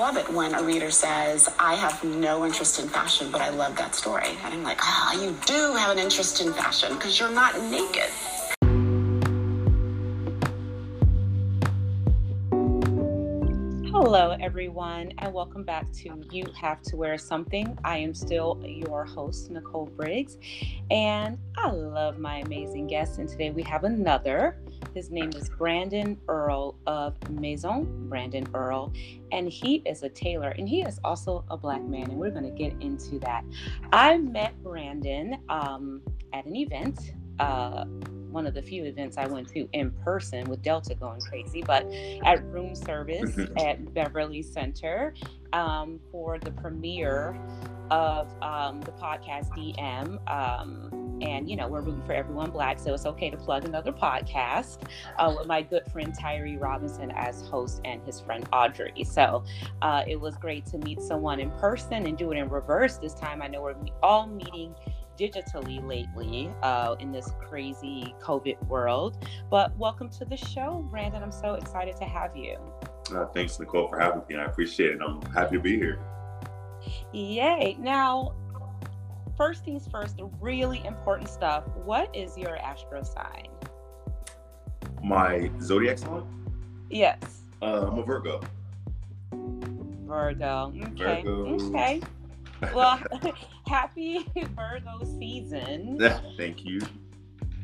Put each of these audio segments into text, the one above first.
love it when a reader says, I have no interest in fashion, but I love that story. And I'm like, ah, oh, you do have an interest in fashion because you're not naked. Hello, everyone, and welcome back to You Have to Wear Something. I am still your host, Nicole Briggs, and I love my amazing guests. And today we have another. His name is Brandon Earl of Maison Brandon Earl, and he is a tailor, and he is also a black man, and we're going to get into that. I met Brandon um, at an event. Uh, one of the few events I went to in person with Delta going crazy, but at room service at Beverly Center um, for the premiere of um, the podcast DM. And, you know, we're rooting for everyone black, so it's okay to plug another podcast uh, with my good friend Tyree Robinson as host and his friend Audrey. So uh, it was great to meet someone in person and do it in reverse this time. I know we're all meeting digitally lately uh, in this crazy COVID world. But welcome to the show, Brandon. I'm so excited to have you. Uh, thanks, Nicole, for having me. I appreciate it. I'm happy to be here. Yay. Now, first things first, the really important stuff. What is your astro sign? My zodiac sign? Yes. Uh, I'm a Virgo. Virgo. Okay. Virgo. Okay. Well, happy Virgo season. Thank you.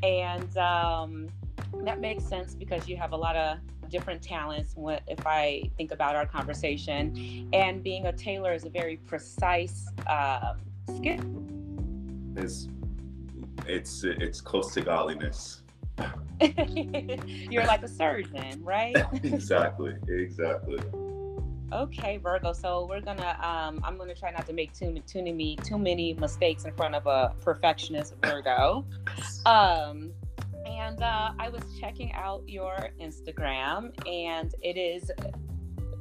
And um, that makes sense because you have a lot of different talents if i think about our conversation and being a tailor is a very precise um, skill it's it's it's close to godliness you're like a surgeon right exactly exactly Okay, Virgo. So we're gonna. Um, I'm gonna try not to make too too many too many mistakes in front of a perfectionist Virgo. Um, and uh, I was checking out your Instagram, and it is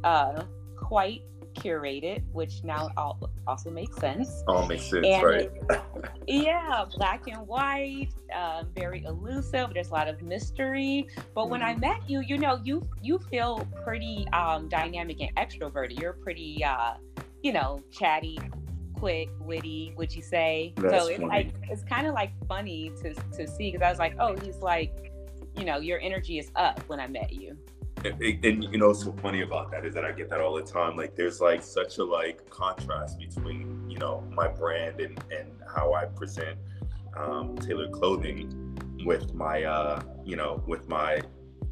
uh, quite curated, which now all, also makes sense. All makes sense, and right? yeah, black and white, um, very elusive. There's a lot of mystery. But mm-hmm. when I mm-hmm. met you, you know, you you feel pretty um, dynamic and extroverted. You're pretty, uh, you know, chatty, quick, witty. Would you say? That's so it's funny. like it's kind of like funny to to see because I was like, oh, he's like, you know, your energy is up when I met you and, you know so funny about that is that I get that all the time. Like there's like such a like contrast between you know my brand and and how I present um, tailored clothing with my uh, you know with my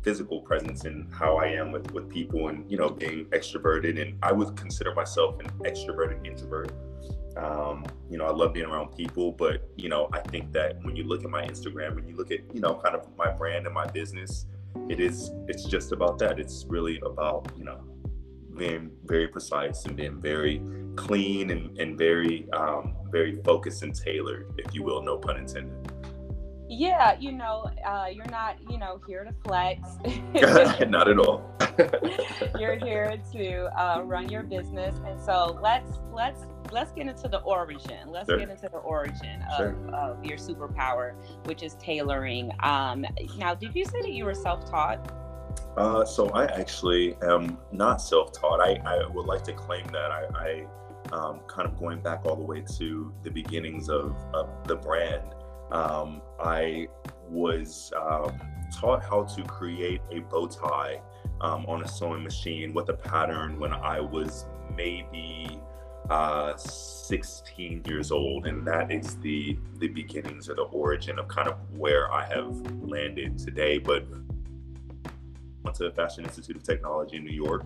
physical presence and how I am with with people and you know being extroverted and I would consider myself an extroverted introvert. Um, you know, I love being around people, but you know, I think that when you look at my Instagram and you look at you know kind of my brand and my business, it is it's just about that. It's really about you know being very precise and being very clean and, and very um, very focused and tailored if you will no pun intended. Yeah you know uh, you're not you know here to flex. Not at all. You're here to uh, run your business. And so let's let's let's get into the origin. Let's sure. get into the origin of, sure. of, your superpower, which is tailoring. Um, now, did you say that you were self-taught? Uh, so I actually am not self-taught. I, I would like to claim that I, I um, kind of going back all the way to the beginnings of, of the brand. Um, I was um, taught how to create a bow tie um, on a sewing machine with a pattern when I was maybe uh, 16 years old, and that is the the beginnings or the origin of kind of where I have landed today. But went to the Fashion Institute of Technology in New York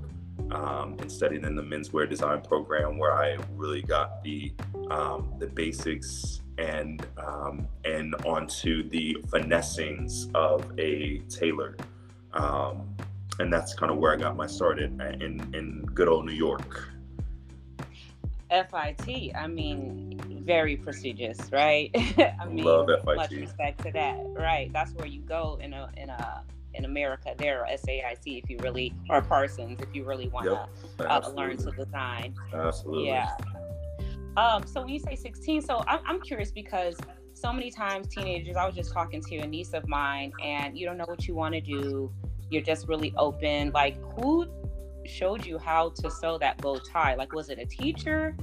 um, and studied in the menswear design program, where I really got the um, the basics and um, and onto the finessings of a tailor. Um, and that's kind of where I got my start in, in, in good old New York. FIT. I mean, very prestigious, right? I mean, Love FIT. much respect to that, right? That's where you go in a in a in America. There, SAIC, if you really or Parsons, if you really want to uh, learn to design. Absolutely. Yeah. Um. So when you say 16, so I'm I'm curious because so many times teenagers. I was just talking to a niece of mine, and you don't know what you want to do. You're just really open. Like who showed you how to sew that bow tie? Like, was it a teacher?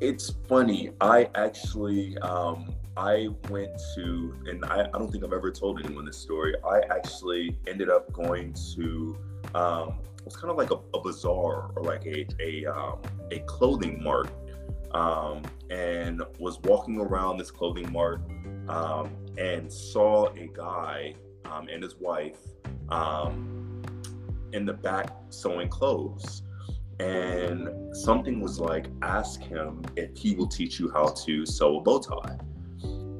It's funny. I actually, um, I went to, and I, I don't think I've ever told anyone this story. I actually ended up going to, um, it was kind of like a, a bazaar or like a a, um, a clothing mart, um, and was walking around this clothing mart um, and saw a guy um, and his wife um, in the back sewing clothes. And something was like, ask him if he will teach you how to sew a bow tie.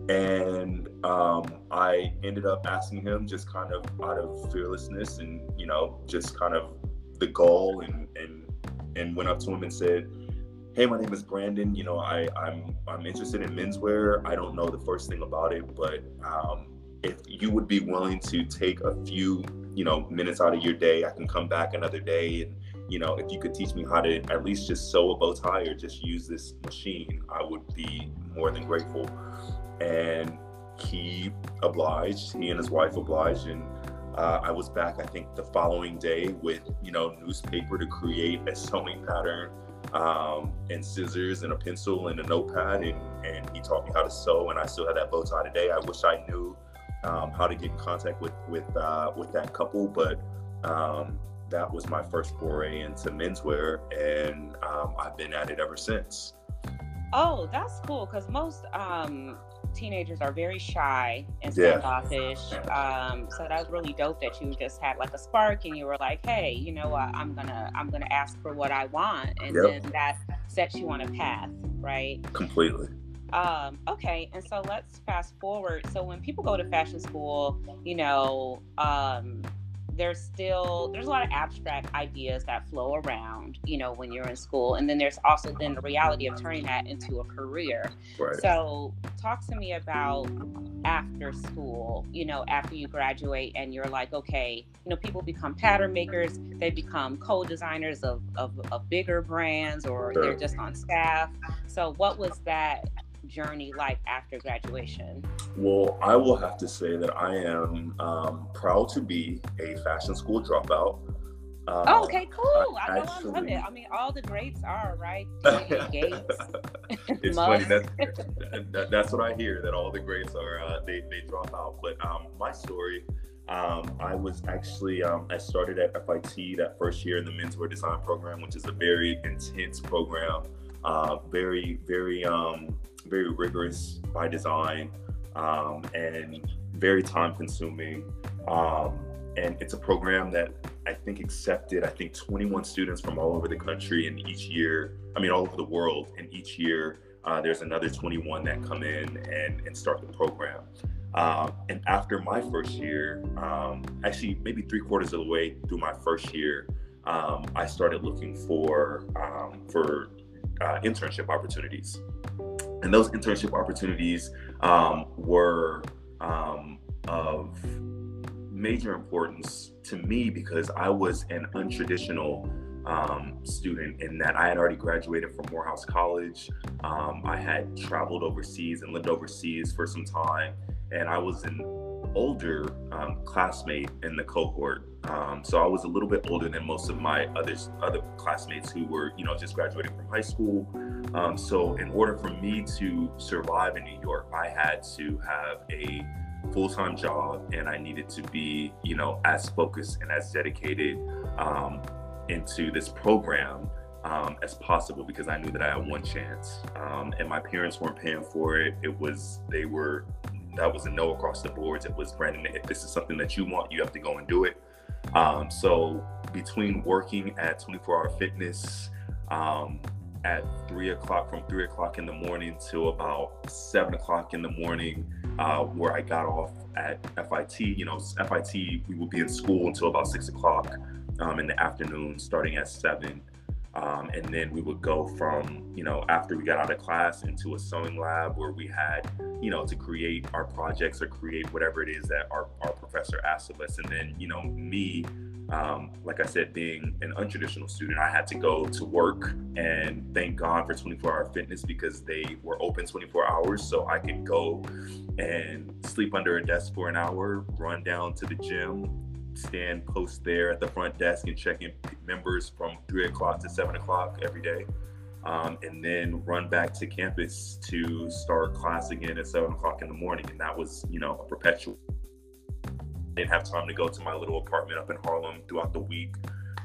And um, I ended up asking him just kind of out of fearlessness and, you know, just kind of the goal and, and, and went up to him and said, hey my name is brandon you know i i'm i'm interested in menswear i don't know the first thing about it but um, if you would be willing to take a few you know minutes out of your day i can come back another day and you know if you could teach me how to at least just sew a bow tie or just use this machine i would be more than grateful and he obliged he and his wife obliged and uh, i was back i think the following day with you know newspaper to create a sewing pattern um, and scissors and a pencil and a notepad and, and he taught me how to sew and I still have that bow tie today. I wish I knew um, how to get in contact with with uh, with that couple, but um, that was my first foray into menswear and um, I've been at it ever since. Oh, that's cool because most um, teenagers are very shy and standoffish. Yeah. Um, so that was really dope that you just had like a spark and you were like, hey, you know what, I'm gonna I'm gonna ask for what I want, and yep. then that sets you on a path, right? Completely. Um, okay, and so let's fast forward. So when people go to fashion school, you know, um, there's still there's a lot of abstract ideas that flow around you know when you're in school and then there's also then the reality of turning that into a career right. so talk to me about after school you know after you graduate and you're like okay you know people become pattern makers they become co-designers of, of, of bigger brands or sure. they're just on staff so what was that journey like after graduation? Well, I will have to say that I am um, proud to be a fashion school dropout. Um, oh, okay, cool. I, I know actually, I love it. I mean, all the greats are right. Gates. it's funny that's that, that's what I hear. That all the greats are uh, they they drop out. But um, my story, um, I was actually um, I started at FIT that first year in the menswear design program, which is a very intense program. Uh, very very um, very rigorous by design um, and very time consuming. Um, and it's a program that I think accepted, I think 21 students from all over the country and each year, I mean, all over the world. And each year, uh, there's another 21 that come in and, and start the program. Um, and after my first year, um, actually maybe three quarters of the way through my first year, um, I started looking for um, for uh, internship opportunities and those internship opportunities um, were um, of major importance to me because I was an untraditional um, student in that I had already graduated from Morehouse College. Um, I had traveled overseas and lived overseas for some time, and I was an older um, classmate in the cohort. Um, so I was a little bit older than most of my other other classmates who were, you know, just graduating from high school. Um, so in order for me to survive in New York, I had to have a full-time job and I needed to be, you know, as focused and as dedicated um, into this program um, as possible because I knew that I had one chance. Um, and my parents weren't paying for it. It was, they were that was a no across the boards. It was Brandon, if this is something that you want, you have to go and do it. Um, so between working at 24 Hour Fitness um, at three o'clock, from three o'clock in the morning till about seven o'clock in the morning, uh, where I got off at FIT. You know, FIT we would be in school until about six o'clock um, in the afternoon, starting at seven. Um, and then we would go from, you know, after we got out of class into a sewing lab where we had, you know, to create our projects or create whatever it is that our, our professor asked of us. And then, you know, me, um, like I said, being an untraditional student, I had to go to work and thank God for 24 hour fitness because they were open 24 hours. So I could go and sleep under a desk for an hour, run down to the gym, stand post there at the front desk and check in members from three o'clock to seven o'clock every day. Um, and then run back to campus to start class again at seven o'clock in the morning. And that was, you know, a perpetual. I didn't have time to go to my little apartment up in Harlem throughout the week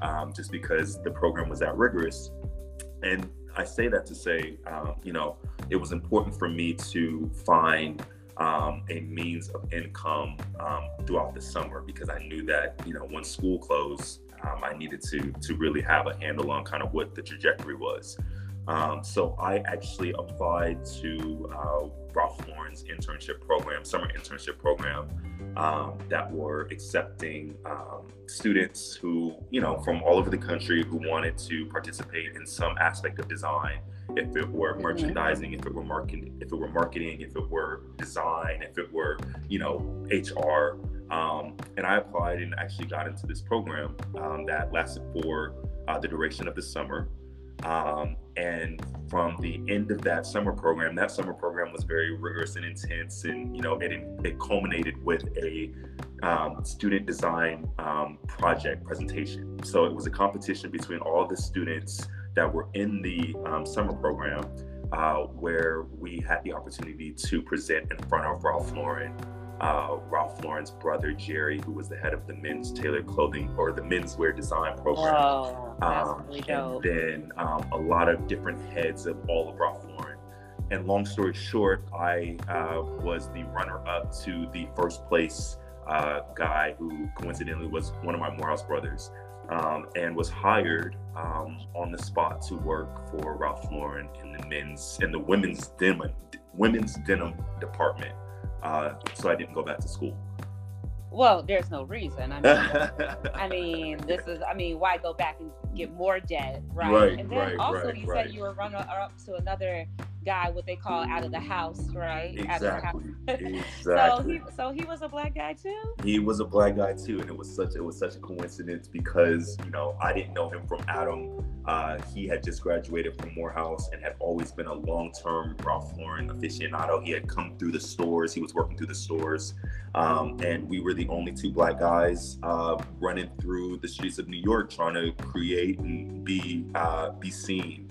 um, just because the program was that rigorous. And I say that to say, um, you know, it was important for me to find um, a means of income um, throughout the summer because I knew that, you know, when school closed, um, I needed to to really have a handle on kind of what the trajectory was. Um, so I actually applied to uh, Ralph Lauren's internship program, summer internship program, um, that were accepting um, students who, you know, from all over the country who wanted to participate in some aspect of design. If it were mm-hmm. merchandising, if it were marketing, if it were marketing, if it were design, if it were, you know, HR. Um, and I applied and actually got into this program um, that lasted for uh, the duration of the summer. And from the end of that summer program, that summer program was very rigorous and intense, and you know it it culminated with a um, student design um, project presentation. So it was a competition between all the students that were in the um, summer program, uh, where we had the opportunity to present in front of Ralph Lauren uh, Ralph Lauren's brother Jerry, who was the head of the men's tailored clothing or the menswear design program. Oh, um, really and then um, a lot of different heads of all of Ralph Lauren. And long story short, I uh, was the runner up to the first place uh, guy who coincidentally was one of my Morehouse brothers. Um, and was hired um, on the spot to work for Ralph Lauren in the men's in the women's denim women's denim department uh, so I didn't go back to school. Well, there's no reason. I mean, I mean, this is. I mean, why go back and get more debt, right? right and then right, also, right, you said you were runner up to another guy, what they call out of the house, right? Exactly. exactly. so he, so he was a black guy too. He was a black guy too, and it was such it was such a coincidence because you know I didn't know him from Adam. Uh, he had just graduated from Morehouse and had always been a long-term Ralph Lauren aficionado. He had come through the stores. He was working through the stores, um, and we were the only two black guys uh, running through the streets of New York trying to create and be uh, be seen.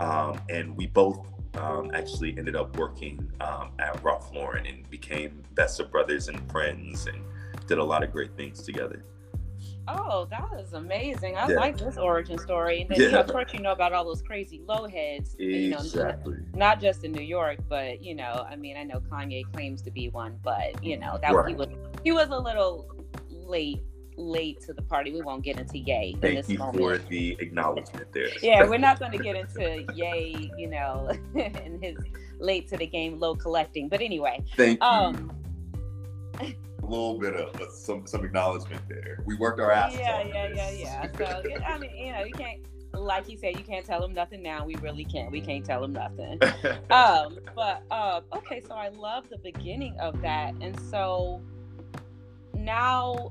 Um, and we both um, actually ended up working um, at Ralph Lauren and became best of brothers and friends and did a lot of great things together. Oh, that is amazing. I yeah. like this origin story. And then, yeah. you know, of course, you know about all those crazy Lo heads. Exactly. You know, not just in New York, but, you know, I mean, I know Kanye claims to be one, but, you know, that right. he was he was a little late late to the party. We won't get into Ye. Thank you moment. for the acknowledgement there. yeah, we're not going to get into Ye, you know, and his late to the game, low collecting. But anyway, thank you. Um, a little bit of some some acknowledgement there. We worked our asses yeah. Yeah, yeah, yeah, yeah. So I mean, you know, you can't like you said, you can't tell them nothing now. We really can't. We can't tell them nothing. um, but uh, okay, so I love the beginning of that, and so now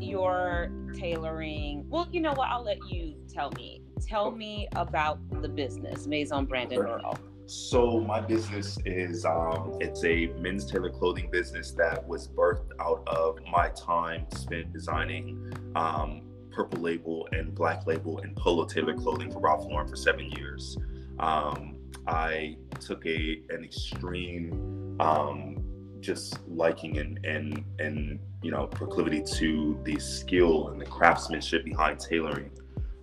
your tailoring. Well, you know what? I'll let you tell me. Tell me about the business, Maison Brandon Earl. So my business is um, it's a men's tailored clothing business that was birthed out of my time spent designing um, purple label and black label and polo tailored clothing for Ralph Lauren for seven years. Um, I took a an extreme um, just liking and and and you know proclivity to the skill and the craftsmanship behind tailoring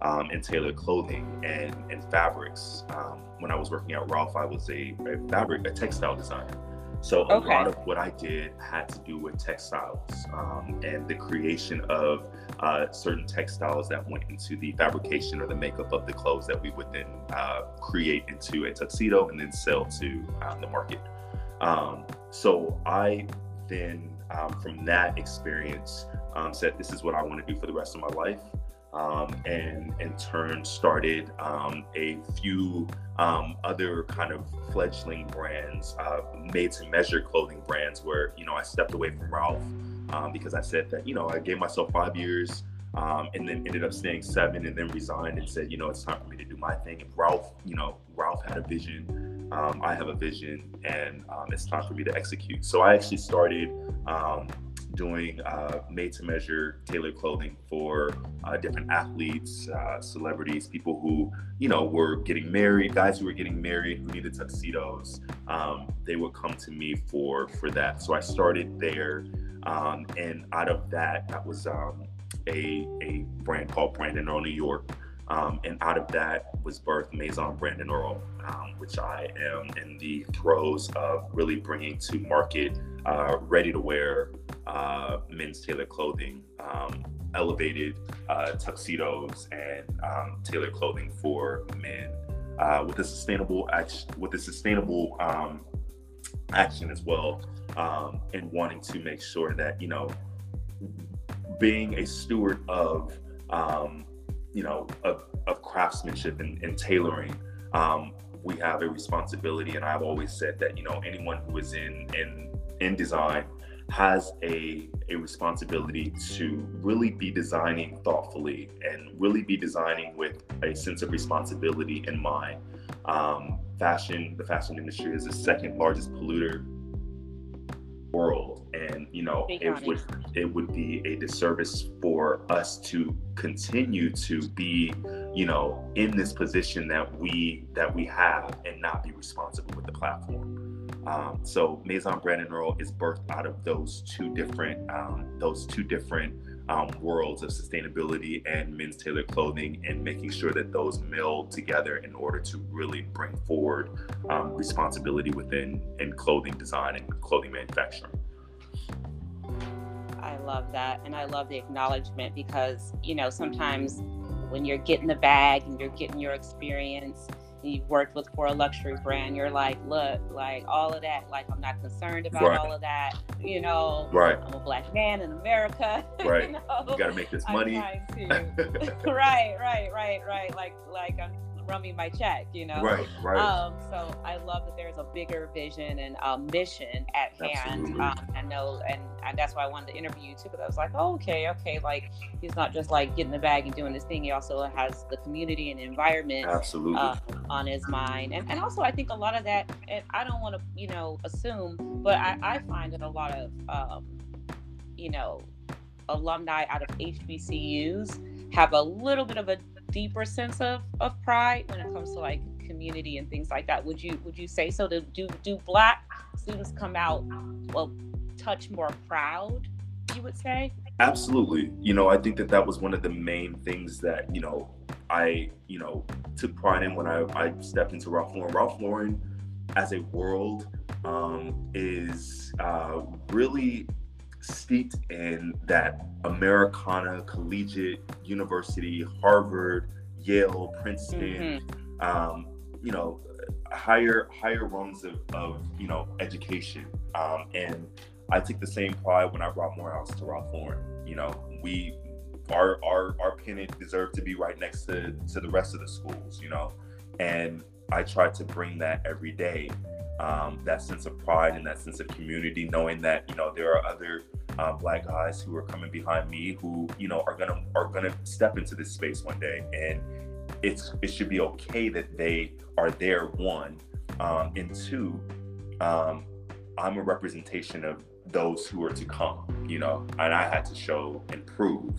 um, and tailored clothing and and fabrics. Um, when I was working at Ralph, I was a, a fabric a textile designer. So a okay. lot of what I did had to do with textiles um, and the creation of uh, certain textiles that went into the fabrication or the makeup of the clothes that we would then uh, create into a tuxedo and then sell to um, the market. Um, so I then, um, from that experience, um, said, This is what I want to do for the rest of my life. Um, and in turn started um, a few um, other kind of fledgling brands, uh, made to measure clothing brands where, you know, I stepped away from Ralph because I said that, you know, I gave myself five years um, and then ended up staying seven and then resigned and said, you know, it's time for me to do my thing. And Ralph, you know, Ralph had a vision um, I have a vision and um, it's time for me to execute. So I actually started um, doing uh, made to measure tailored clothing for uh, different athletes, uh, celebrities, people who, you know, were getting married, guys who were getting married who needed tuxedos. Um, they would come to me for for that. So I started there. Um, and out of that, that was um, a, a brand called Brandon Earl New York. Um, and out of that was birthed Maison Brandon Earl, um, which I am in the throes of really bringing to market uh, ready to wear uh, men's tailored clothing, um, elevated uh, tuxedos, and um, tailored clothing for men uh, with a sustainable action, with a sustainable um, action as well, um, and wanting to make sure that you know being a steward of um, you know of, of craftsmanship and, and tailoring um, we have a responsibility. And i've always said that you know anyone who is in in in design has a a responsibility to really be designing thoughtfully and really be designing with a sense of responsibility in mind. Um, fashion the fashion industry is the second largest polluter world and you know it would it would be a disservice for us to continue to be you know in this position that we that we have and not be responsible with the platform. Um, so maison brandon earl is birthed out of those two different um, those two different um, worlds of sustainability and men's tailored clothing and making sure that those meld together in order to really bring forward um, responsibility within in clothing design and clothing manufacturing. I love that. And I love the acknowledgement because, you know, sometimes when you're getting the bag and you're getting your experience, you've worked with for a luxury brand, you're like, look, like all of that, like I'm not concerned about right. all of that. You know, right. I'm a black man in America. Right. you, know? you gotta make this money. right, right, right, right. Like like I'm run me my check, you know? Right, right. Um, so I love that there's a bigger vision and a mission at hand. Um, I know, and, and that's why I wanted to interview you too, because I was like, oh, okay, okay. Like, he's not just like getting the bag and doing this thing. He also has the community and environment Absolutely. Uh, on his mind. And, and also, I think a lot of that, and I don't want to, you know, assume, but I, I find that a lot of, um, you know, alumni out of HBCUs have a little bit of a deeper sense of of pride when it comes to like community and things like that. Would you would you say so? Do do, do black students come out well touch more proud? You would say. Absolutely. You know, I think that that was one of the main things that you know I you know took pride in when I, I stepped into Ralph Lauren. Ralph Lauren as a world um, is uh, really steeped in that Americana, collegiate, university, Harvard, Yale, Princeton, mm-hmm. um, you know, higher higher rungs of, of you know education. Um, and I take the same pride when I brought Morehouse to Ralph Lauren. You know, we our our our pennant deserved to be right next to to the rest of the schools. You know, and I try to bring that every day. Um, that sense of pride and that sense of community, knowing that you know there are other uh, black guys who are coming behind me who you know are gonna are gonna step into this space one day and it's it should be okay that they are there one um, and two um, i'm a representation of those who are to come you know and i had to show and prove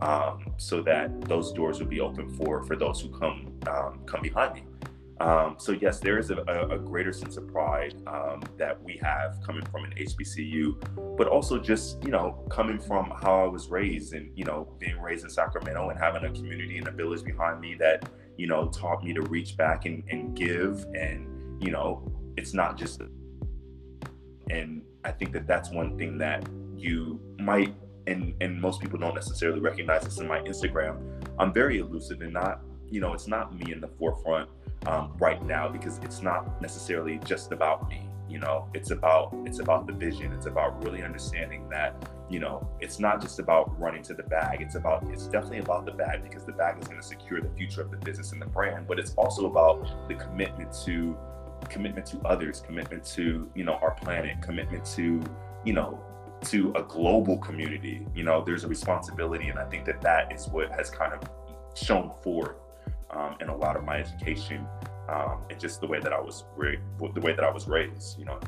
um, so that those doors would be open for for those who come um, come behind me um, so yes, there is a, a, greater sense of pride um, that we have coming from an HBCU, but also just you know coming from how I was raised and you know being raised in Sacramento and having a community and a village behind me that you know taught me to reach back and, and give and you know it's not just and I think that that's one thing that you might and and most people don't necessarily recognize this in my Instagram. I'm very elusive and not you know it's not me in the forefront um, right now because it's not necessarily just about me you know? It's about it's about the vision. It's about really understanding that you know it's not just about running to the bag. It's about it's definitely about the bag because the bag is going to secure the future of the business and the brand but it's also about the commitment to commitment to others commitment to you know our planet commitment to you know to a global community. You know there's a responsibility and i think that that is what has kind of shown forth um, in a lot of my education um, and just the way that I was ra- the way that I was raised, you know.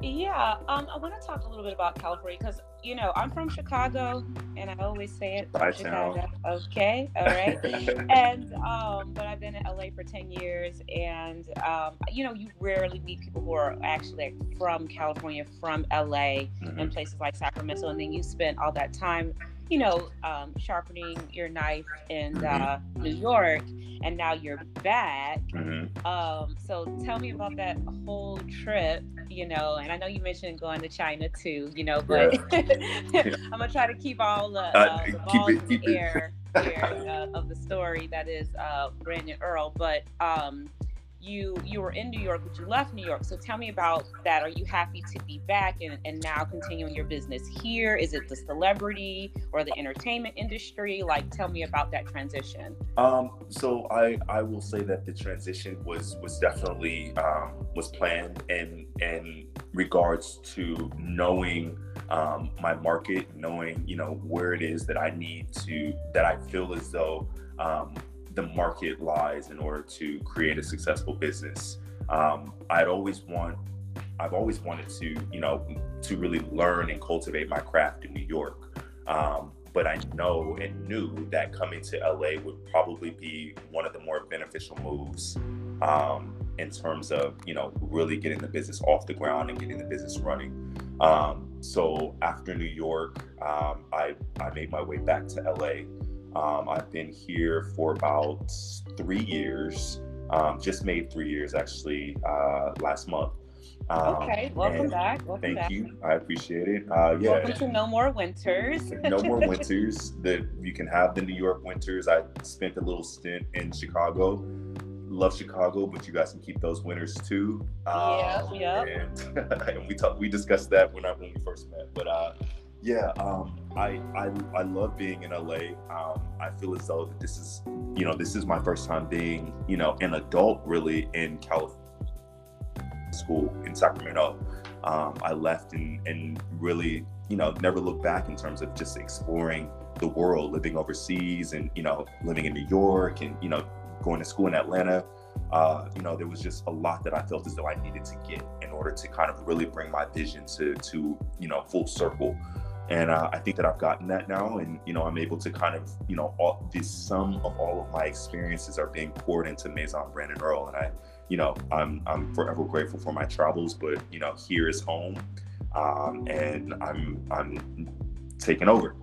Yeah, um, I want to talk a little bit about California because you know I'm from Chicago, and I always say it. By Chicago. Town. Okay, all right. and um, but I've been in LA for ten years, and um, you know you rarely meet people who are actually from California, from LA, mm-hmm. and places like Sacramento, and then you spend all that time you know, um, sharpening your knife in uh, New York, and now you're back. Mm-hmm. Um, so tell me about that whole trip, you know. And I know you mentioned going to China too, you know, but yeah. I'm gonna try to keep all the, uh, uh, the balls it, in the air, air uh, of the story that is uh, Brandon Earl. But um, you you were in New York, but you left New York. So tell me about that. Are you happy to be back and, and now continuing your business here? Is it the celebrity or the entertainment industry? Like tell me about that transition. Um, so I I will say that the transition was was definitely um, was planned and in regards to knowing um, my market, knowing you know where it is that I need to that I feel as though um, the market lies in order to create a successful business. Um, I'd always want, I've always wanted to, you know, to really learn and cultivate my craft in New York. Um, but I know and knew that coming to LA would probably be one of the more beneficial moves um, in terms of, you know, really getting the business off the ground and getting the business running. Um, so after New York, um, I, I made my way back to LA. Um, I've been here for about three years. Um, just made three years actually uh, last month. Um, okay, welcome back. Welcome thank back. you. I appreciate it. Uh, yeah. Welcome to No More Winters. no More Winters. That you can have the New York winters. I spent a little stint in Chicago. Love Chicago, but you guys can keep those winters too. yeah, um, yeah. And, and we talked, we discussed that when I when we first met. But uh, yeah, um, I, I I love being in LA. Um, I feel as though that this is, you know, this is my first time being, you know, an adult really in California school in Sacramento. Um, I left and, and really, you know, never looked back in terms of just exploring the world, living overseas and, you know, living in New York and, you know, going to school in Atlanta. Uh, you know, there was just a lot that I felt as though I needed to get in order to kind of really bring my vision to, to you know, full circle and uh, I think that I've gotten that now, and you know I'm able to kind of you know all the sum of all of my experiences are being poured into Maison Brandon Earl, and I you know I'm I'm forever grateful for my travels, but you know here is home, um, and I'm I'm taking over.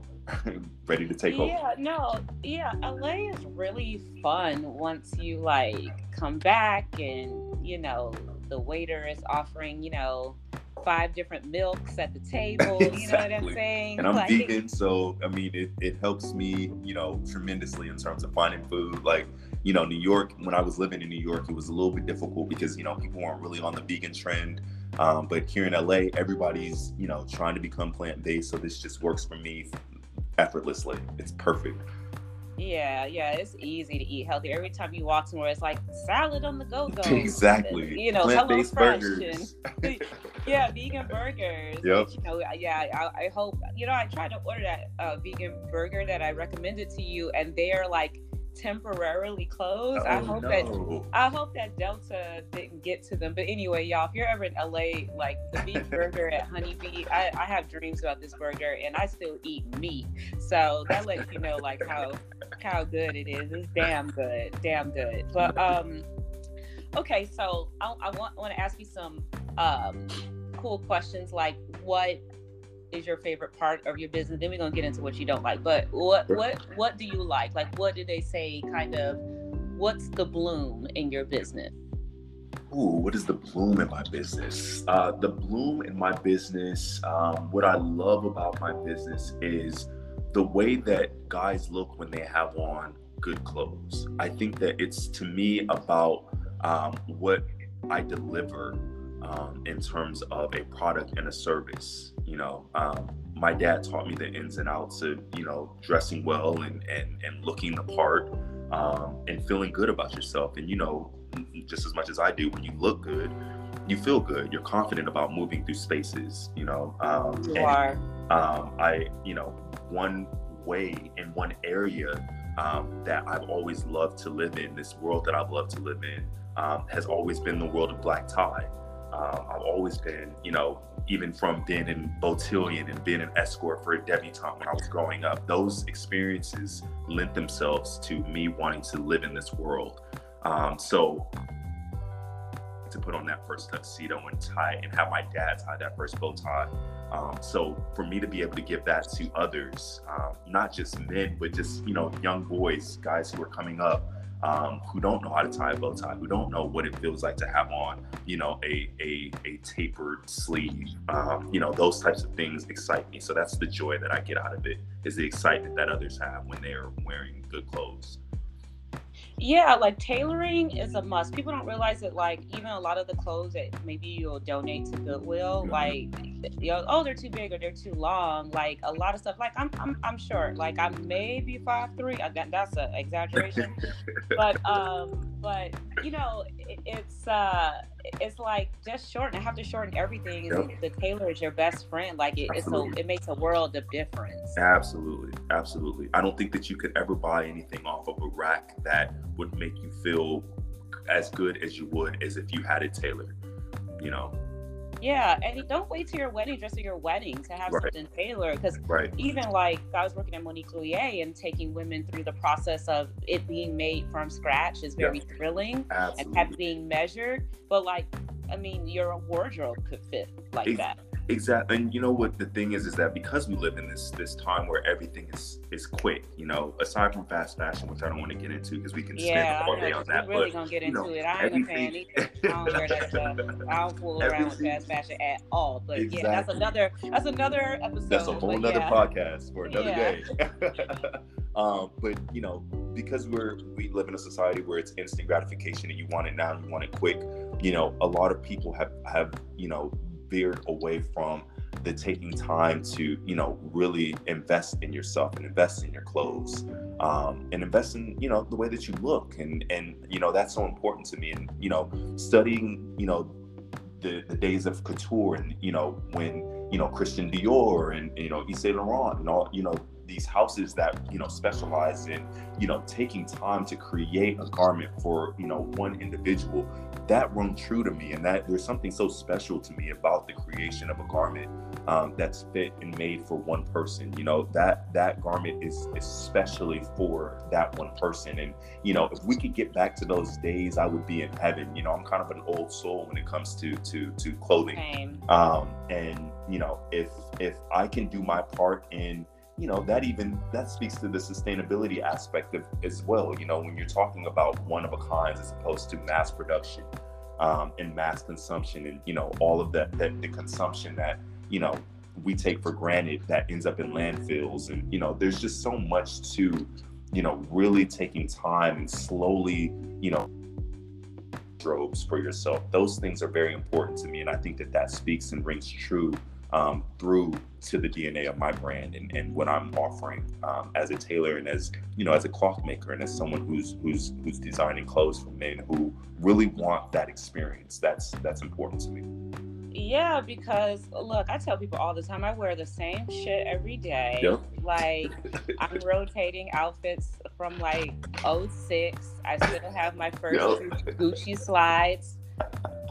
ready to take yeah, over. Yeah, no, yeah, LA is really fun once you like come back and you know the waiter is offering you know five different milks at the table. exactly. You know what I'm saying? And I'm like, vegan, so I mean, it, it helps me, you know, tremendously in terms of finding food. Like, you know, New York, when I was living in New York, it was a little bit difficult because, you know, people weren't really on the vegan trend. Um, but here in LA, everybody's, you know, trying to become plant based. So this just works for me effortlessly. It's perfect. Yeah, yeah, it's easy to eat healthy. Every time you walk somewhere, it's like salad on the go go. Exactly. You know, hello fresh and yeah, vegan burgers. Yep. you know, yeah, I, I, hope you know. I tried to order that uh, vegan burger that I recommended to you, and they're like temporarily closed. Oh, I hope no. that I hope that Delta didn't get to them. But anyway, y'all, if you're ever in LA, like the beef burger at Honeybee, I, I have dreams about this burger, and I still eat meat. So that lets you know like how how good it is. It's damn good, damn good. But um, okay, so I, I want want to ask you some um cool questions like what is your favorite part of your business. Then we're gonna get into what you don't like. But what what what do you like? Like what do they say? Kind of what's the bloom in your business? Ooh, what is the bloom in my business? Uh, the bloom in my business, um, what I love about my business is the way that guys look when they have on good clothes. I think that it's to me about um, what I deliver um, in terms of a product and a service. You know, um, my dad taught me the ins and outs of you know dressing well and and and looking the part um, and feeling good about yourself. And you know, just as much as I do, when you look good, you feel good. You're confident about moving through spaces. You know, um, you and, are. Um, I you know one way in one area um, that I've always loved to live in. This world that I've loved to live in um, has always been the world of black tie Um, I've always been, you know, even from being in Cotillion and being an escort for a debutante when I was growing up, those experiences lent themselves to me wanting to live in this world. Um, so to put on that first tuxedo and tie and have my dad tie that first bow tie. Um, so for me to be able to give that to others, um, not just men, but just you know young boys, guys who are coming up, um, who don't know how to tie a bow tie, who don't know what it feels like to have on, you know, a a, a tapered sleeve. Um, you know, those types of things excite me. So that's the joy that I get out of it is the excitement that others have when they're wearing good clothes yeah like tailoring is a must people don't realize that like even a lot of the clothes that maybe you'll donate to goodwill mm-hmm. like you know oh they're too big or they're too long like a lot of stuff like i'm i'm, I'm short like i'm maybe five three that's an exaggeration but um but you know it's uh it's like just shorten. I have to shorten everything. Yep. The, tailor is your best friend. Like it, it's a, it makes a world of difference. Absolutely, absolutely. I don't think that you could ever buy anything off of a rack that would make you feel as good as you would as if you had it tailored. You know, yeah, and don't wait till your wedding dress or your wedding to have right. something tailored. Because right. even like I was working at Monique Lhuillier and taking women through the process of it being made from scratch is very yeah. thrilling Absolutely. and kept being measured. But like, I mean, your wardrobe could fit like that. Exactly, and you know what the thing is is that because we live in this this time where everything is is quick, you know, aside from fast fashion, which I don't want to get into because we can yeah, spend all day on that. We really but, gonna get into know, it. I ain't a fan either. I don't wear that stuff. I don't fool around with fast fashion at all. But exactly. yeah, that's another that's another episode. That's a whole other yeah. podcast for another yeah. day. um, but you know, because we're we live in a society where it's instant gratification and you want it now, you want it quick. You know, a lot of people have have you know veered away from the taking time to you know really invest in yourself and invest in your clothes um, and invest in you know the way that you look. And and you know that's so important to me. And you know studying you know the, the days of couture and you know when you know Christian Dior and you know Yves Saint Laurent and all you know these houses that you know specialize in you know taking time to create a garment for you know one individual that rung true to me and that there's something so special to me about the creation of a garment um, that's fit and made for one person you know? That that garment is especially for that one person and you know if we could get back to those days i would be in heaven you know? I'm kind of an old soul when it comes to to to clothing. Um, and you know if if i can do my part in you know that even that speaks to the sustainability aspect of as well you know when you're talking about one of a kinds as opposed to mass production um, and mass consumption and you know all of that that the consumption that you know we take for granted that ends up in landfills and you know there's just so much to you know really taking time and slowly you know strobes for yourself. Those things are very important to me and i think that that speaks and rings true um, through to the DNA of my brand and, and what I'm offering um, as a tailor and as you know as a cloth maker and as someone who's who's who's designing clothes for men who really want that experience. That's that's important to me. Yeah, because look, I tell people all the time I wear the same shit every day. Yep. Like I'm rotating outfits from like 06. I still have my first yep. Gucci slides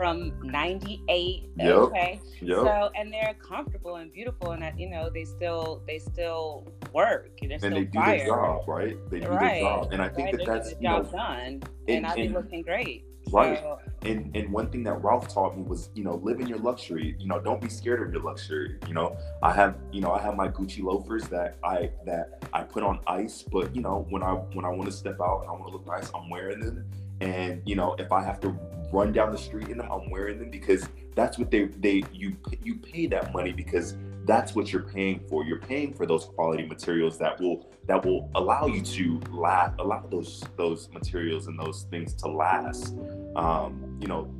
from 98 yep. okay yep. so and they're comfortable and beautiful and that you know they still they still work and, and they do fire. their job right they do right. their job and i think right. that that's job know, done and, and i'll be looking great right so, and and one thing that ralph taught me was you know live in your luxury you know don't be scared of your luxury you know i have you know i have my gucci loafers that i that i put on ice but you know when i when i want to step out and i want to look nice i'm wearing them and you know if i have to run down the street in them i'm wearing them because that's what they they you you pay that money because that's what you're paying for. You're paying for those quality materials that will that will allow you to last allow those those materials and those things to last. Um you know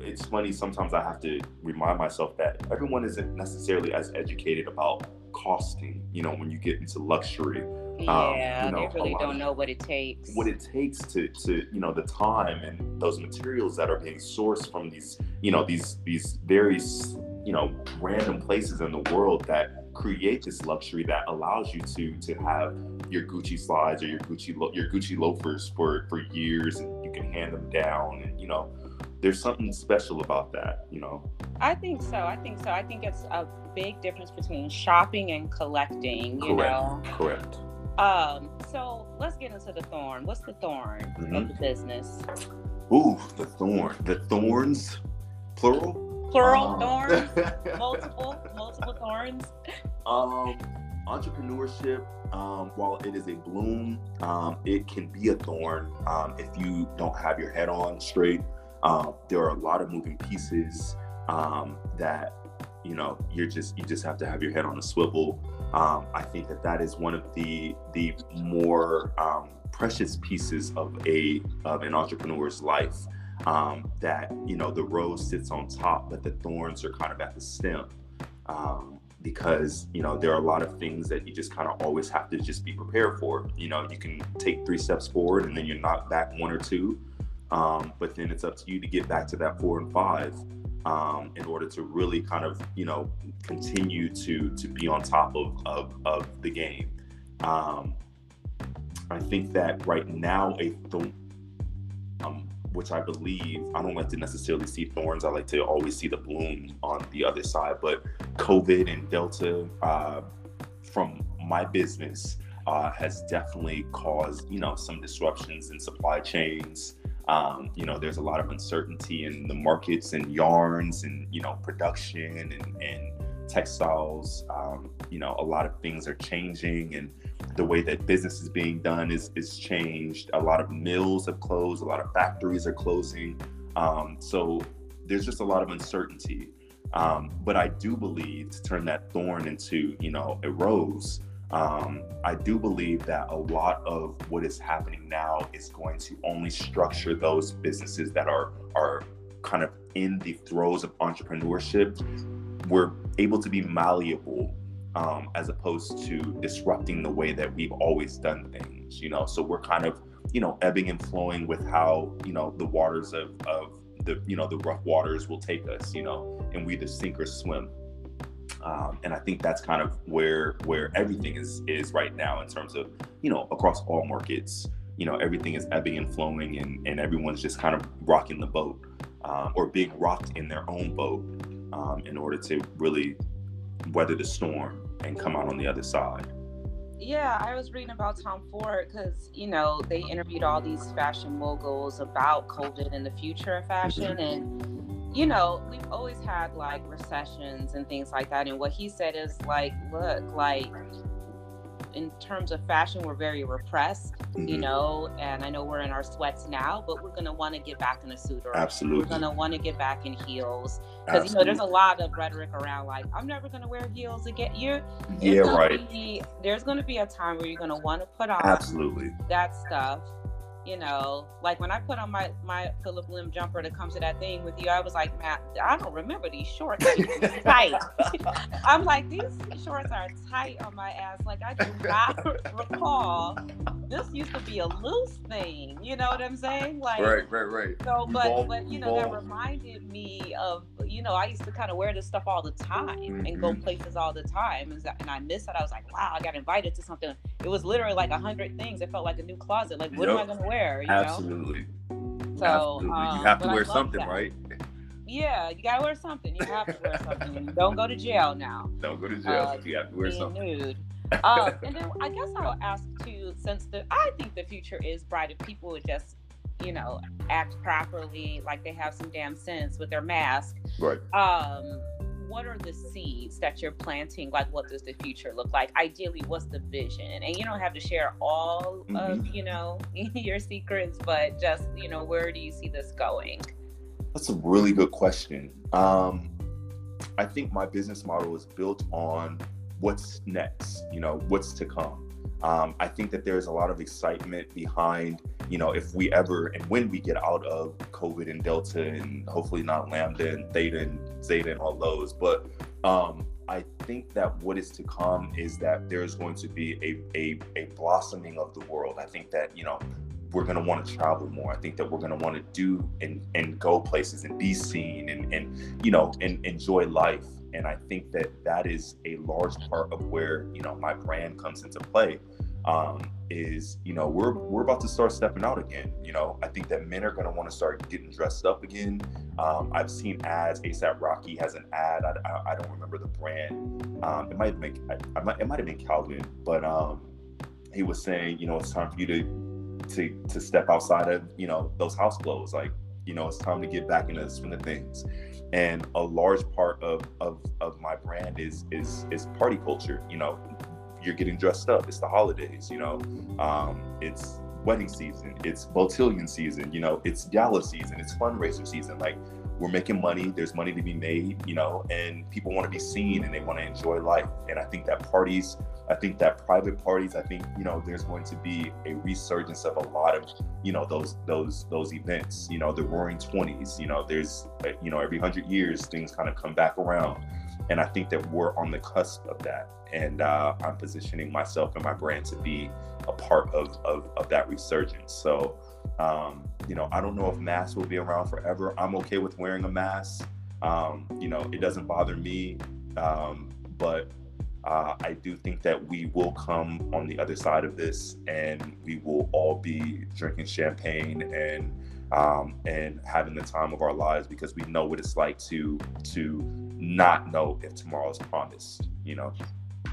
it's funny sometimes i have to remind myself that everyone isn't necessarily as educated about costing you know when you get into luxury yeah, um, you know, they really don't know what it takes. What it takes to, to, you know, the time and those materials that are being sourced from these, you know, these these very, you know, random places in the world that create this luxury that allows you to to have your Gucci slides or your Gucci lo- your Gucci loafers for for years, and you can hand them down, and you know, there's something special about that, you know. I think so. I think so. I think it's a big difference between shopping and collecting. You Correct. know. Correct. Um. So let's get into the thorn. What's the thorn of Mhm. the business? Ooh, the thorn. The thorns, plural. Plural Um, thorns. multiple, multiple thorns. Um, entrepreneurship, um, while it is a bloom, um, it can be a thorn um, if you don't have your head on straight. Um, there are a lot of moving pieces um, that you know you're just you just have to have your head on a swivel. Um, I think that that is one of the the more um, precious pieces of a of an entrepreneur's life. Um, that you know the rose sits on top, but the thorns are kind of at the stem. Um, because you know there are a lot of things that you just kind of always have to just be prepared for you know you can take three steps forward and then you're knocked back one or two um, but then it's up to you to get back to that four and five um, in order to really kind of you know continue to to be on top of of, of the game um, i think that right now a th- um, which I believe I don't like to necessarily see thorns. I like to always see the bloom on the other side. But COVID and Delta, uh, from my business, uh, has definitely caused you know some disruptions in supply chains. Um, you know, there's a lot of uncertainty in the markets and yarns and you know production and, and textiles. Um, you know, a lot of things are changing and the way that business is being done is is changed. A lot of mills have closed. A lot of factories are closing. Um, so there's just a lot of uncertainty. Um, but I do believe to turn that thorn into you know a rose. Um, I do believe that a lot of what is happening now is going to only structure those businesses that are are kind of in the throes of entrepreneurship. We're able to be malleable um, as opposed to disrupting the way that we've always done things, you know. So we're kind of, you know, ebbing and flowing with how, you know, the waters of, of the, you know, the rough waters will take us, you know, and we either sink or swim. Um, and I think that's kind of where where everything is is right now in terms of, you know, across all markets. You know, everything is ebbing and flowing, and, and everyone's just kind of rocking the boat um, or being rocked in their own boat um, in order to really weather the storm and come out on the other side. Yeah, I was reading about Tom Ford because you know they interviewed all these fashion moguls about COVID and the future of fashion, and you know we've always had like recessions and things like that. And what he said is like, look, like in terms of fashion, we're very repressed, you Mhm. know. And I know we're in our sweats now, but we're gonna want to get back in a suit or Absolutely. we're gonna want to get back in heels because you know there's a lot of rhetoric around like I'm never gonna wear heels again. You're yeah, gonna right. be- there's going to be a time where you're going to want to put on Absolutely. that stuff. You know, like when I put on my my Phillip Lim jumper to come to that thing with you, I was like, Matt, I don't remember these shorts. Tight. I'm like, these shorts are tight on my ass. Like I do not recall. This used to be a loose thing. You know what I'm saying? Like right, right, right. so, but but you know that reminded me of you know I used to kind of wear this stuff all the time and go Mhm. places all the time, and, and I missed it. I was like, wow, I got invited to something. It was literally like a hundred things. It felt like a new closet. Like, what am I gonna wear? You Absolutely. know. So Absolutely. um, you have to wear something, that. right? Yeah, you gotta wear something. You have to wear something. Don't go to jail now. Don't go to jail, Uh, you have to wear something. nude. um, and then I guess I'll ask too, since the I think the future is bright if people would just, you know, act properly, like they have some damn sense with their mask. Right. Um, what are the seeds that you're planting? Like, what does the future look like? Ideally, what's the vision? And you don't have to share all of, you know, your secrets, but just, you know, where do you see this going? That's a really good question. Um, I think my business model is built on what's next, you know, what's to come. Um, I think that there's a lot of excitement behind, you know, if we ever and when we get out of COVID and Delta and hopefully not Lambda and Theta and Zeta and all those. But um, I think that what is to come is that there's going to be a, a, a blossoming of the world. I think that, you know, we're going to want to travel more. I think that we're going to want to do and, and go places and be seen and, and you know, and enjoy life. And I think that that is a large part of where, you know, my brand comes into play. um, is you know we're we're about to start stepping out again. You know, I think that men are going to want to start getting dressed up again. Um, I've seen ads. ASAP Rocky has an ad. I, I, I don't remember the brand. Um, it might have been I, might, it might have been Calvin, but um, he was saying, you know, it's time for you to to to step outside of you know those house clothes. Like you know, it's time to get back into the swing of things. And a large part of of of my brand is is is party culture. You know, you're getting dressed up. It's the holidays, you know. Um, it's wedding season. It's Cotillion season. You know, it's gala season. It's fundraiser season. Like we're making money. There's money to be made, you know, and people want to be seen and they want to enjoy life. And I think that parties, I think that private parties, I think you know, there's going to be a resurgence of a lot of, you know, those those those events. You know, the Roaring Twenties. You know, there's you know every hundred years things kind of come back around and I think that we're on the cusp of that. And uh, I'm positioning myself and my brand to be a part of, of, of that resurgence. So, um, you know, I don't know if masks will be around forever. I'm okay with wearing a mask. Um, you know, it doesn't bother me. Um, but uh, I do think that we will come on the other side of this and we will all be drinking champagne and um, and having the time of our lives because we know what it's like to to not know if tomorrow is promised you know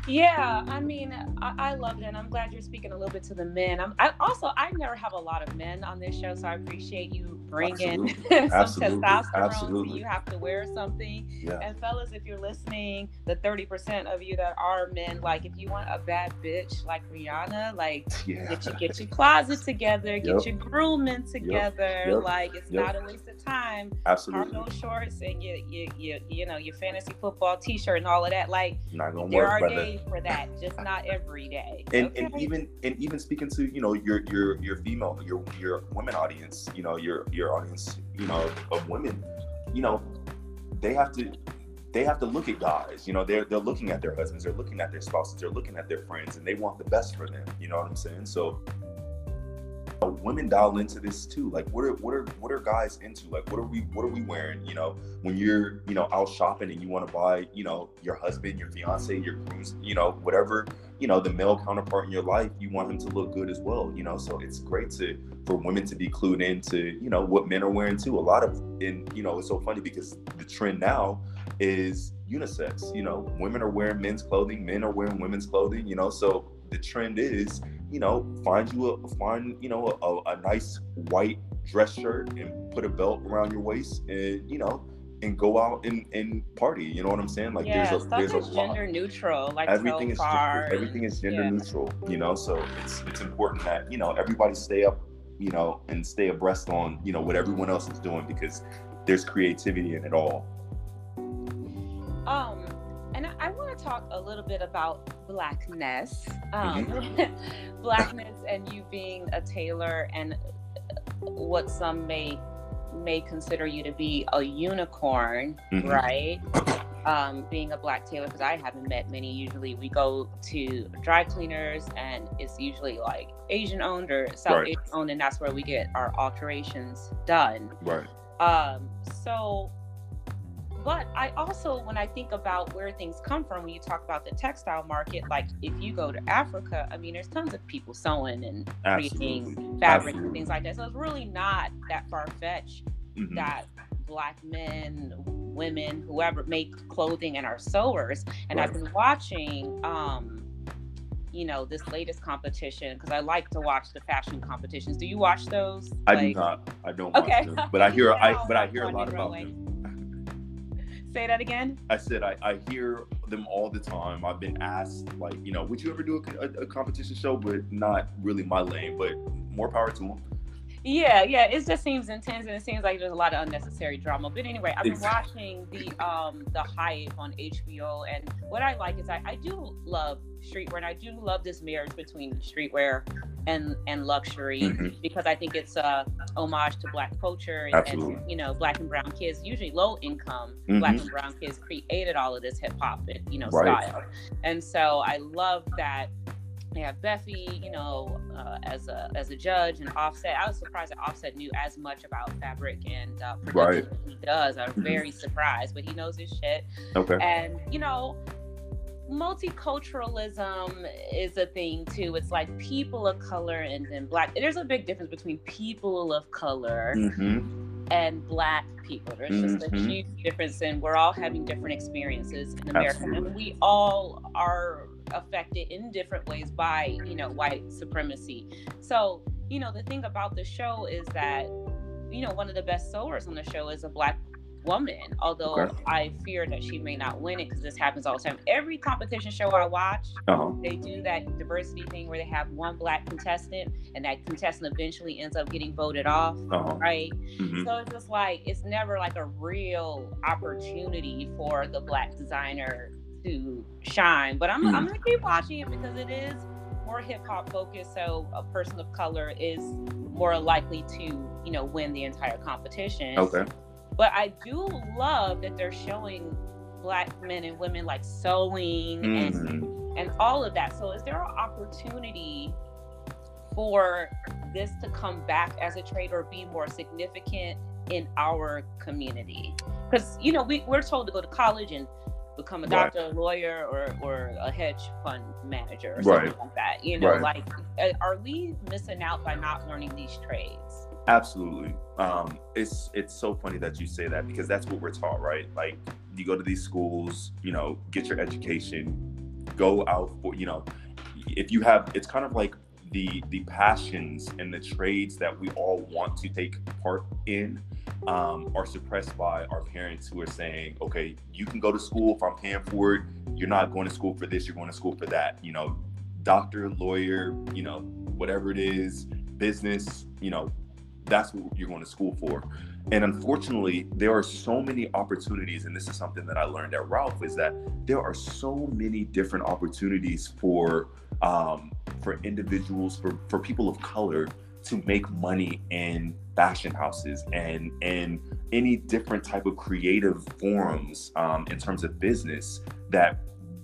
yeah, I mean, I, I love it, and I'm glad you're speaking a little bit to the men. I'm I, also I never have a lot of men on this show, so I appreciate you bringing some Absolutely. testosterone. Absolutely. So you have to wear something. Yeah. And fellas, if you're listening, the 30% of you that are men, like if you want a bad bitch like Rihanna, like yeah. get your get your closet together, get yep. your grooming together. Yep. Yep. Like it's not a waste of time. Absolutely. Cargo shorts and you you you you know your fantasy football T-shirt and all of that. Like not gonna there work, are brother. days for that, just not every day. And, okay. and even and even speaking to you know your your your female your your women audience, you know your your audience, you know of women, you know they have to they have to look at guys. You know they're they're looking at their husbands, they're looking at their spouses, they're looking at their friends, and they want the best for them. You know what I'm saying? So women dial into this too. Like, what are what are what are guys into? Like, what are we what are we wearing? You know, when you're you know out shopping and you want to buy you know your husband, your fiance, your groom's, you know whatever you know the male counterpart in your life, you want him to look good as well. You know, so it's great to for women to be clued into you know what men are wearing too. A lot of in you know it's so funny because the trend now is unisex. You know, women are wearing men's clothing, men are wearing women's clothing. You know, so the trend is you know, find you a find you know a, a nice white dress shirt and put a belt around your waist, and you know, and go out and, and party. You know what I'm saying? Like yeah, there's a there's a gender neutral. Like everything is gender, everything is gender yeah. neutral. You know, so it's it's important that you know everybody stay up, you know, and stay abreast on you know what everyone else is doing because there's creativity in it all. Um, and I, I want to talk a little bit about blackness, um, mm-hmm. blackness, and you being a tailor, and what some may may consider you to be a unicorn, mm-hmm. right? Um, being a black tailor, because I haven't met many. Usually, we go to dry cleaners, and it's usually like Asian owned or South right. Asian owned, and that's where we get our alterations done. Right. Um, so but I also, when I think about where things come from, when you talk about the textile market, like if you go to Africa, I mean, there's tons of people sewing and creating fabric and things like that. So it's really not that far fetched mm-hmm. that black men, women, whoever make clothing and are sewers. And right. I've been watching, um, you know, this latest competition because I like to watch the fashion competitions. Do you watch those? I like, do not. I don't. Okay. But I hear. I but I hear a lot about them. Say that again. I said I, I hear them all the time. I've been asked, like, you know, would you ever do a, a, a competition show? But not really my lane. But more power to them. Yeah, yeah. It just seems intense, and it seems like there's a lot of unnecessary drama. But anyway, I've been watching the um the hype on HBO, and what I like is I, I do love streetwear, and I do love this marriage between streetwear and and luxury mm-hmm. because I think it's a homage to Black culture and, and, you know Black and Brown kids, usually low income mm-hmm. Black and Brown kids, created all of this hip hop and you know right. style, and so I love that they have Bephie, you know, uh, as a as a judge and Offset. I was surprised that Offset knew as much about fabric and uh, production right. he does. I'm mm-hmm. very surprised, but he knows his shit. Okay. And you know, multiculturalism is a thing too. It's like people of color and then black. There's a big difference between people of color Mm-hmm. and black people. There's just a Mhm. huge difference, and we're all having different experiences in America, Absolutely. and we all are affected in different ways by you know white supremacy. So you know the thing about the show is that you know one of the best sewers on the show is a black woman although Okay. i fear that she may not win it because this happens all the time every competition show i watch Uh-huh. they do that diversity thing where they have one black contestant and that contestant eventually ends up getting voted off Uh-huh. right Mhm. so it's just like it's never like a real opportunity for the black designer to shine. But I'm Mhm. I'm gonna keep watching it because it is more hip hop focused. So a person of color is more likely to you know win the entire competition. Okay. But I do love that they're showing black men and women like sewing and Mhm. and all of that. So is there an opportunity for this to come back as a trade or be more significant in our community? Because you know we, we're told to go to college and become a Right. doctor, a lawyer, or or a hedge fund manager or something Right. like that. You know, Right. like uh, are we missing out by not learning these trades? Absolutely. Um, it's it's so funny that you say that because that's what we're taught, right? Like you go to these schools, you know, get your education, go out for, you know, if you have, it's kind of like the the passions and the trades that we all want to take part in um, are suppressed by our parents who are saying, okay, you can go to school if I'm paying for it. You're not going to school for this. You're going to school for that. You know, doctor, lawyer, you know, whatever it is, business, you know, that's what you're going to school for. And unfortunately, there are so many opportunities, and this is something that I learned at Ralph, is that there are so many different opportunities for um, for individuals, for for people of color to make money in fashion houses and and any different type of creative forums um, in terms of business that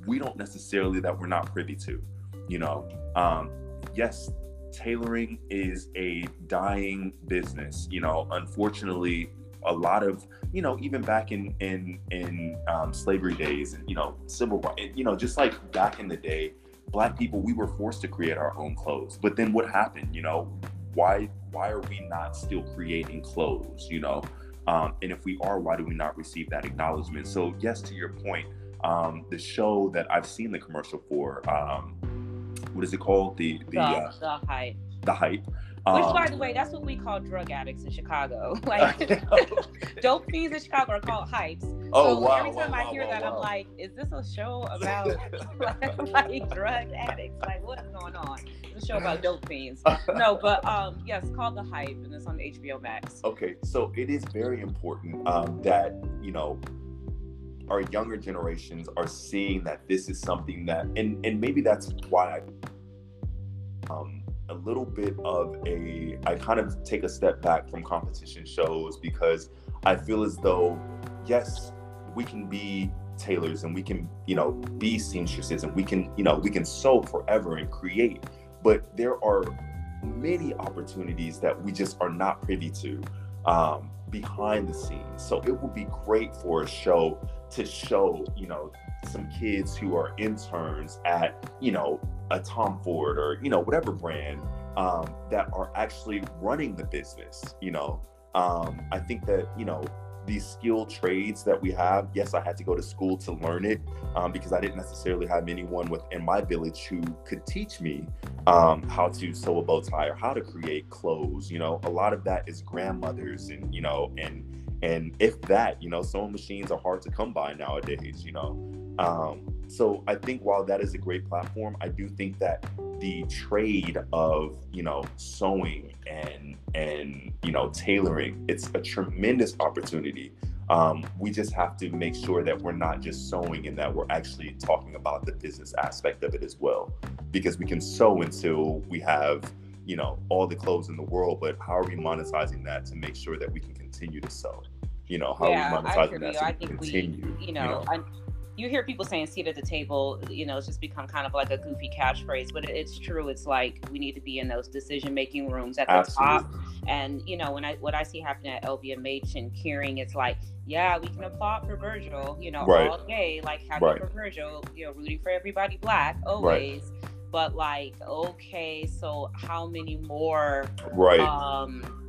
we don't necessarily that we're not privy to. You know, um, yes, tailoring is a dying business. You know, unfortunately, a lot of you know even back in in in um, slavery days and you know civil rights, you know, just like back in the day, black people we were forced to create our own clothes. But then what happened? You know, why why are we not still creating clothes? You know. Um, and if we are, why do we not receive that acknowledgement? So, yes, to your point, um, the show that I've seen the commercial for, um, what is it called? The the The, uh, the hype. the hype. Which, Um, by the way, that's what we call drug addicts in Chicago. Like dope fiends in Chicago are called hypes. oh so wow! every time wow, I wow, hear that, I'm like, is this a show about like drug addicts? Like, what's going on? It's a show about dope fiends. No, but um, yes, it's called The Hype, and it's on HBO Max. Okay, so it is very important um, that you know our younger generations are seeing that this is something that, and and maybe that's why I um, a little bit of a I kind of take a step back from competition shows because I feel as though yes we can be tailors and we can you know be seamstresses and we can you know we can sew forever and create but there are many opportunities that we just are not privy to um, behind the scenes. So it would be great for a show to show, you know, some kids who are interns at, you know, a Tom Ford or, you know, whatever brand um, that are actually running the business, you know. Um, I think that, you know, these skilled trades that we have, yes, I had to go to school to learn it um, because I didn't necessarily have anyone within my village who could teach me um, how to sew a bow tie or how to create clothes. You know, a lot of that is grandmothers and you know, and and if that, you know, sewing machines are hard to come by nowadays. You know, um, so I think while that is a great platform, I do think that the trade of you know sewing and and you know tailoring, it's a tremendous opportunity. Um, we just have to make sure that we're not just sewing and that we're actually talking about the business aspect of it as well. Because we can sew until we have you know all the clothes in the world but how are we monetizing that to make sure that we can continue to sew? You know how yeah, are we monetizing that so I we we, continue you know, I, you hear people saying seat at the table, you know, it's just become kind of like a goofy catchphrase, but it's true. It's like we need to be in those decision making rooms at the Absolutely. top. And you know, when I what I see happening at LVMH and Kering, it's like, yeah, we can applaud for Virgil, you know, right. all day, like happy right. for Virgil, you know, rooting for everybody black always. Right. But like, okay, so how many more right um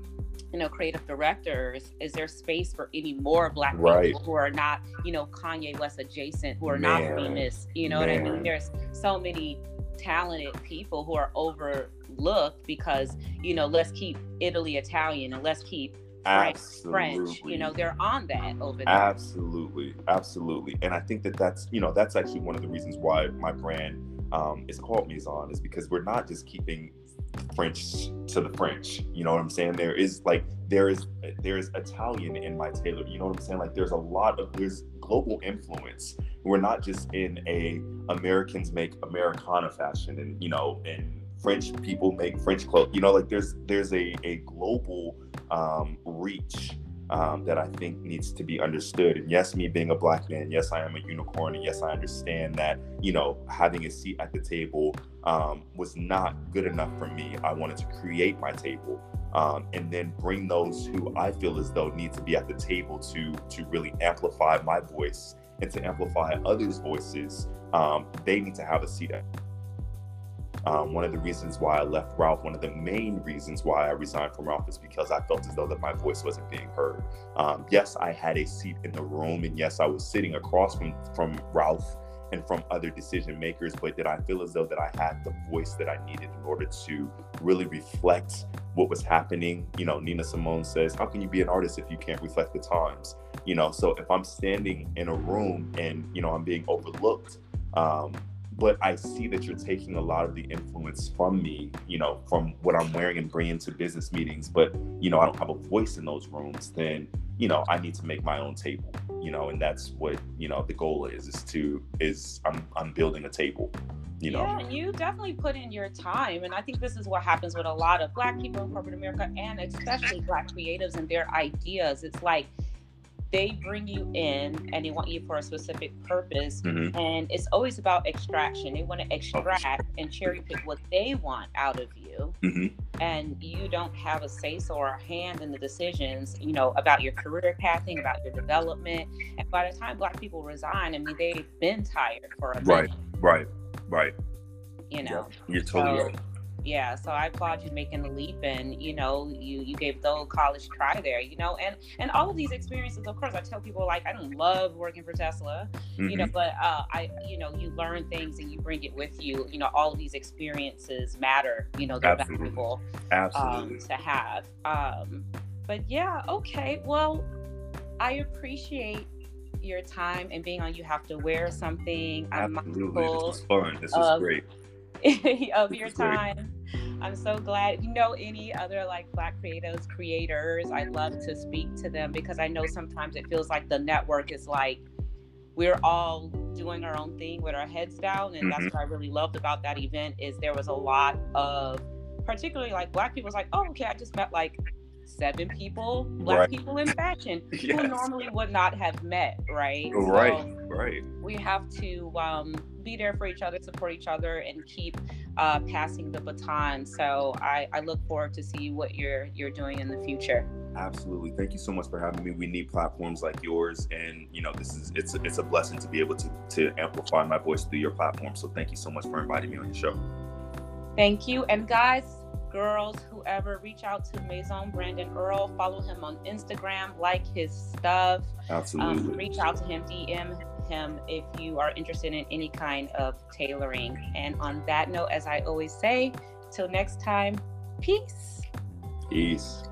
you know creative directors is there space for any more black right. people who are not you know kanye west adjacent who are Man. not famous you know Man. what i mean there's so many talented people who are overlooked because you know let's keep italy italian and let's keep French, you know, they're on that over there. Absolutely, absolutely, and I think that that's you know that's actually one of the reasons why my brand um, is called Maison is because we're not just keeping French to the French. You know what I'm saying? There is like there is there is Italian in my tailor. You know what I'm saying? Like there's a lot of there's global influence. We're not just in a Americans make Americana fashion and you know and French people make French clothes. You know, like there's there's a a global um, reach um, that I think needs to be understood. And yes, me being a black man, yes, I am a unicorn, and yes, I understand that you know having a seat at the table um, was not good enough for me. I wanted to create my table. Um, and then bring those who I feel as though need to be at the table to to really amplify my voice and to amplify others' voices. Um, they need to have a seat at um, one of the reasons why I left Ralph, one of the main reasons why I resigned from Ralph is because I felt as though that my voice wasn't being heard. Um, yes, I had a seat in the room, and yes, I was sitting across from from Ralph and from other decision makers, but did I feel as though that I had the voice that I needed in order to really reflect what was happening? You know, Nina Simone says, "How can you be an artist if you can't reflect the times?" You know, so if I'm standing in a room and you know I'm being overlooked. Um, but I see that you're taking a lot of the influence from me, you know, from what I'm wearing and bringing to business meetings. But, you know, I don't have a voice in those rooms, then, you know, I need to make my own table, you know, and that's what, you know, the goal is, is to, is I'm, I'm building a table. You know? Yeah, you definitely put in your time. And I think this is what happens with a lot of Black people in corporate America and especially Black creatives and their ideas. It's like, they bring you in and they want you for a specific purpose mm-hmm. and it's always about extraction they want to extract and cherry pick what they want out of you mm-hmm. and you don't have a say so or a hand in the decisions you know about your career pathing about your development and by the time black people resign i mean they've been tired for a right minute. right right you know you're totally so, right yeah so i applaud you making the leap and you know you you gave the old college try there you know and and all of these experiences of course i tell people like i don't love working for tesla mm-hmm. you know mm-hmm. but uh, i you know you learn things and you bring it with you you know all of these experiences matter you know they're Absolutely. valuable Absolutely. Um, to have um but yeah okay well i appreciate your time and being on you have to wear something Absolutely. this was fun this was great of your time. I'm so glad. You know, any other like Black creatives, creators, I'd love to speak to them because I know sometimes it feels like the network is like we're all doing our own thing with our heads down. And mm-hmm. that's what I really loved about that event is there was a lot of particularly like black people was like, oh, okay, I just met like seven people, black right. people in fashion yes. who normally would not have met, right? Right, so right. We have to um, be there for each other, support each other, and keep uh, passing the baton. So I, I look forward to see what you're you're doing in the future. Absolutely. Thank you so much for having me. We need platforms like yours, and you know this is it's it's a blessing to be able to to amplify my voice through your platform. So thank you so much for inviting me on your show. Thank you, and guys girls, whoever, reach out to Maison Brandon Earl. Follow him on Instagram, like his stuff. Absolutely. Um, reach out to him, DM him if you are interested in any kind of tailoring. And on that note, as I always say, till next time, peace. Peace.